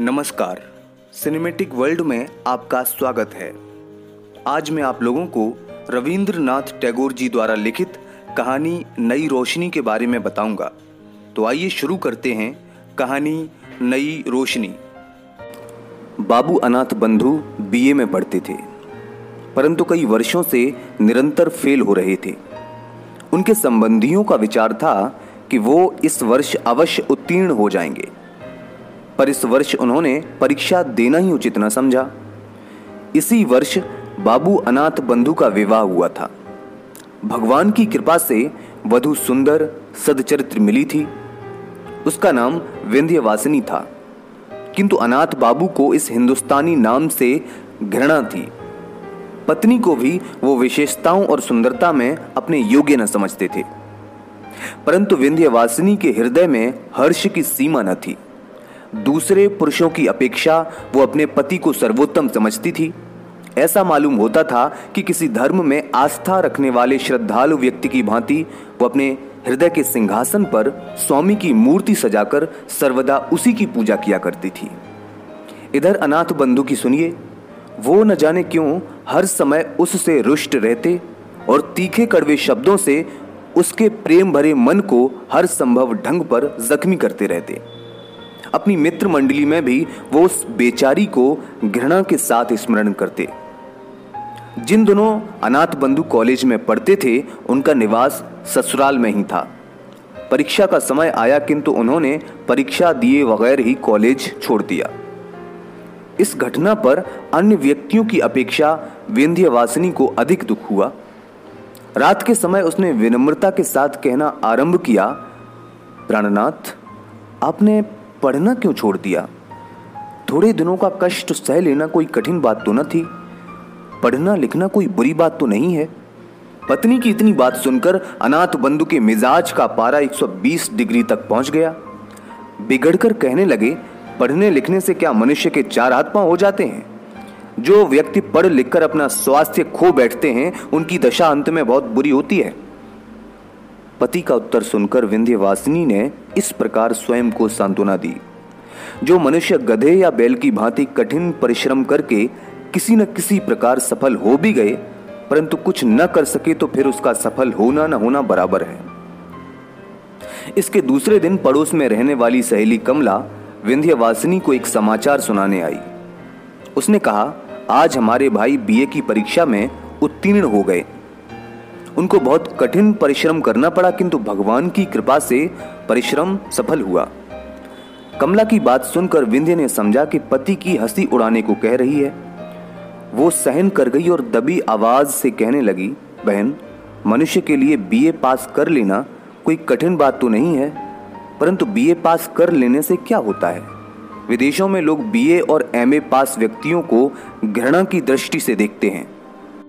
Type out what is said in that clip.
नमस्कार। Cinematic world में आपका स्वागत है। आज मैं आप लोगों को रविंद्रनाथ टैगोर जी द्वारा लिखित कहानी नई रोशनी के बारे में बताऊँगा। तो आइए शुरू करते हैं कहानी नई रोशनी। बाबू अनाथ बंधु बीए में पढ़ते थे, परंतु कई वर्षों से निरंतर फेल हो रहे थे। उनके संबंधियों का विचार था कि वो इस वर्ष अवश्य उत्तीर्ण हो जाएँगे। पर इस वर्ष उन्होंने परीक्षा देना ही उचित न समझा। इसी वर्ष बाबू अनाथ बंधु का विवाह हुआ था। भगवान की कृपा से वधु सुंदर, सदचरित्र मिली थी। उसका नाम विंध्यवासिनी था। किंतु अनाथ बाबू को इस हिंदुस्तानी नाम से घृणा थी। पत्नी को भी वो विशेषताओं और सुंदरता में अपने योग्य न समझते थे। परंतु विंध्यवासिनी के हृदय में हर्ष की सीमा न थी। दूसरे पुरुषों की अपेक्षा वो अपने पति को सर्वोत्तम समझती थी। ऐसा मालूम होता था कि किसी धर्म में आस्था रखने वाले श्रद्धालु व्यक्ति की भांति वो अपने हृदय के सिंहासन पर स्वामी की मूर्ति सजाकर सर्वदा उसी की पूजा किया करती थी। इधर अनाथ बंधु की सुनिए, वो न जाने क्यों हर समय उससे रुष्ट रहते और तीखे कड़वे शब्दों से उसके प्रेम भरे मन को हर संभव ढंग पर जख्मी करते रहते। अपनी मित्र मंडली में भी वो उस बेचारी को घृणा के साथ स्मरण करते। जिन दोनों अनाथ बंधु कॉलेज में पढ़ते थे, उनका निवास ससुराल में ही था। परीक्षा का समय आया, किंतु उन्होंने परीक्षा दिए बगैर ही कॉलेज छोड़ दिया। इस घटना पर अन्य व्यक्तियों की अपेक्षा विंध्यवासिनी को अधिक दुख हुआ। रात के समय उसने विनम्रता के साथ कहना आरंभ किया, प्राणनाथ, आपने पढ़ना क्यों छोड़ दिया? थोड़े दिनों का कष्ट सह लेना कोई कठिन बात तो न थी। पढ़ना लिखना कोई बुरी बात तो नहीं है। पत्नी की इतनी बात सुनकर अनाथ बंधु के मिजाज का पारा 120 डिग्री तक पहुँच गया। बिगड़कर कहने लगे, पढ़ने लिखने से क्या मनुष्य के चार हाथ पाँव हो जाते हैं? जो व्यक्ति पढ़ लिखकर अपना स्वास्थ्य खो बैठते हैं, उनकी दशा अंत में बहुत बुरी होती है। पति का उत्तर सुनकर विंध्यवासिनी ने इस प्रकार स्वयं को सांत्वना दी। जो मनुष्य गधे या बैल की भांति कठिन परिश्रम करके किसी न किसी प्रकार सफल हो भी गए, परंतु कुछ न कर सके तो फिर उसका सफल होना न होना बराबर है। इसके दूसरे दिन पड़ोस में रहने वाली सहेली कमला विंध्यवासिनी को एक समाचार सुनाने आई। उसने कहा, आज हमारे भाई बीए की परीक्षा में उत्तीर्ण हो गए। उनको बहुत कठिन परिश्रम करना पड़ा, किंतु भगवान की कृपा से परिश्रम सफल हुआ। कमला की बात सुनकर विंध्य ने समझा कि पति की हँसी उड़ाने को कह रही है। वो सहन कर गई और दबी आवाज़ से कहने लगी, बहन, मनुष्य के लिए बीए पास कर लेना कोई कठिन बात तो नहीं है, परंतु बीए पास कर लेने से क्या होता है? विदेशों में लोग बीए और एमए पास व्यक्तियों को घृणा की दृष्टि से देखते हैं।